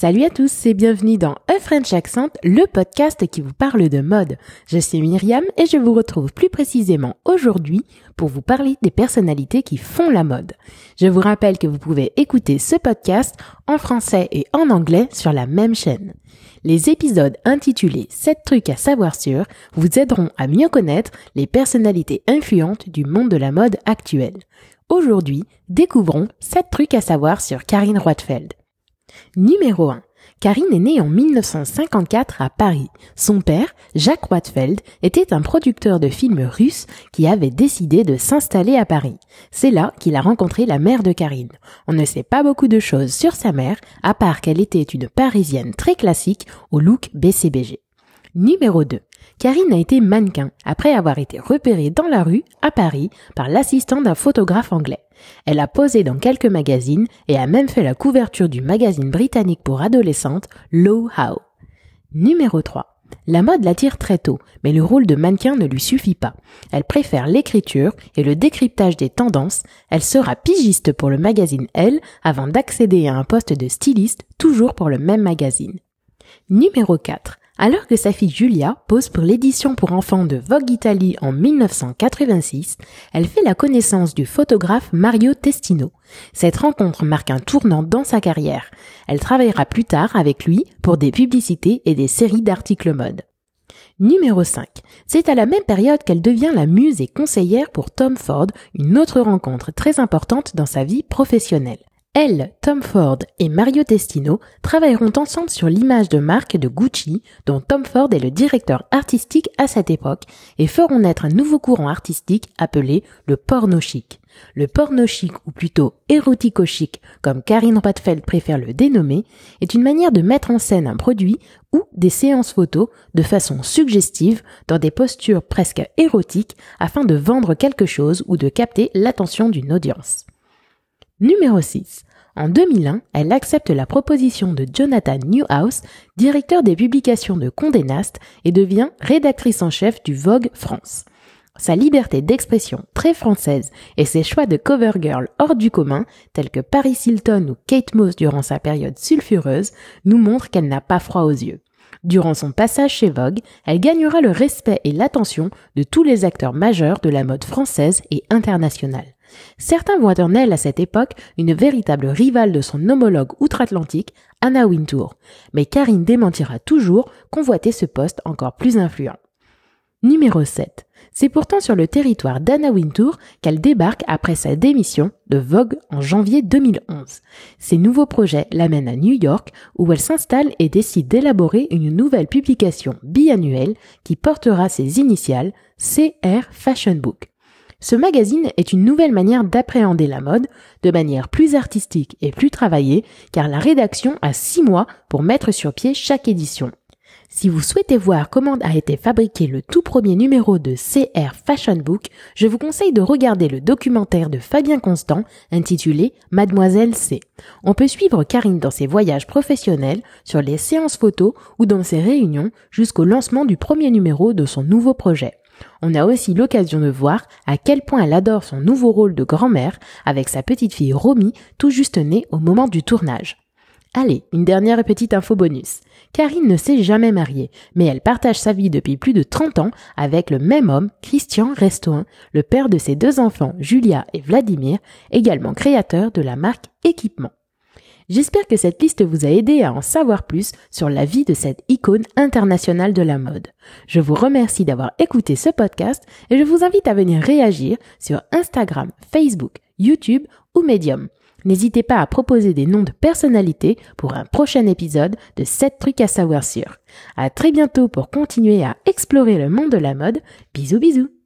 Salut à tous et bienvenue dans A French Accent, le podcast qui vous parle de mode. Je suis Myriam et je vous retrouve plus précisément aujourd'hui pour vous parler des personnalités qui font la mode. Je vous rappelle que vous pouvez écouter ce podcast en français et en anglais sur la même chaîne. Les épisodes intitulés 7 trucs à savoir sur vous aideront à mieux connaître les personnalités influentes du monde de la mode actuelle. Aujourd'hui, découvrons 7 trucs à savoir sur Karine Roitfeld. Numéro 1. Karine est née en 1954 à Paris. Son père, Jacques Roitfeld, était un producteur de films russe qui avait décidé de s'installer à Paris. C'est là qu'il a rencontré la mère de Karine. On ne sait pas beaucoup de choses sur sa mère, à part qu'elle était une parisienne très classique au look BCBG. Numéro 2. Karine a été mannequin après avoir été repérée dans la rue, à Paris, par l'assistant d'un photographe anglais. Elle a posé dans quelques magazines et a même fait la couverture du magazine britannique pour adolescentes Low How. Numéro 3. La mode l'attire très tôt, mais le rôle de mannequin ne lui suffit pas. Elle préfère l'écriture et le décryptage des tendances. Elle sera pigiste pour le magazine Elle avant d'accéder à un poste de styliste toujours pour le même magazine. Numéro 4. Alors que sa fille Julia pose pour l'édition pour enfants de Vogue Italie en 1986, elle fait la connaissance du photographe Mario Testino. Cette rencontre marque un tournant dans sa carrière. Elle travaillera plus tard avec lui pour des publicités et des séries d'articles mode. Numéro 5. C'est à la même période qu'elle devient la muse et conseillère pour Tom Ford, une autre rencontre très importante dans sa vie professionnelle. Elle, Tom Ford et Mario Testino travailleront ensemble sur l'image de marque de Gucci, dont Tom Ford est le directeur artistique à cette époque, et feront naître un nouveau courant artistique appelé le porno chic. Le porno chic, ou plutôt érotico chic, comme Karine Rothfeld préfère le dénommer, est une manière de mettre en scène un produit ou des séances photos de façon suggestive dans des postures presque érotiques afin de vendre quelque chose ou de capter l'attention d'une audience. Numéro 6. En 2001, elle accepte la proposition de Jonathan Newhouse, directeur des publications de Condé Nast, et devient rédactrice en chef du Vogue France. Sa liberté d'expression très française et ses choix de cover girl hors du commun, tels que Paris Hilton ou Kate Moss durant sa période sulfureuse, nous montrent qu'elle n'a pas froid aux yeux. Durant son passage chez Vogue, elle gagnera le respect et l'attention de tous les acteurs majeurs de la mode française et internationale. Certains voient en elle à cette époque une véritable rivale de son homologue outre-Atlantique, Anna Wintour, mais Karine démentira toujours convoiter ce poste encore plus influent. Numéro 7. C'est pourtant sur le territoire d'Anna Wintour qu'elle débarque après sa démission de Vogue en janvier 2011. Ses nouveaux projets l'amènent à New York où elle s'installe et décide d'élaborer une nouvelle publication biannuelle qui portera ses initiales CR Fashion Book. Ce magazine est une nouvelle manière d'appréhender la mode, de manière plus artistique et plus travaillée, car la rédaction a six mois pour mettre sur pied chaque édition. Si vous souhaitez voir comment a été fabriqué le tout premier numéro de CR Fashion Book, je vous conseille de regarder le documentaire de Fabien Constant intitulé Mademoiselle C. On peut suivre Karine dans ses voyages professionnels, sur les séances photos ou dans ses réunions jusqu'au lancement du premier numéro de son nouveau projet. On a aussi l'occasion de voir à quel point elle adore son nouveau rôle de grand-mère avec sa petite fille Romy tout juste née au moment du tournage. Allez, une dernière petite info bonus. Karine ne s'est jamais mariée, mais elle partage sa vie depuis plus de 30 ans avec le même homme, Christian Restoin, le père de ses deux enfants, Julia et Vladimir, également créateur de la marque Équipement. J'espère que cette liste vous a aidé à en savoir plus sur la vie de cette icône internationale de la mode. Je vous remercie d'avoir écouté ce podcast et je vous invite à venir réagir sur Instagram, Facebook, YouTube ou Medium. N'hésitez pas à proposer des noms de personnalités pour un prochain épisode de 7 trucs à savoir sur. À très bientôt pour continuer à explorer le monde de la mode. Bisous bisous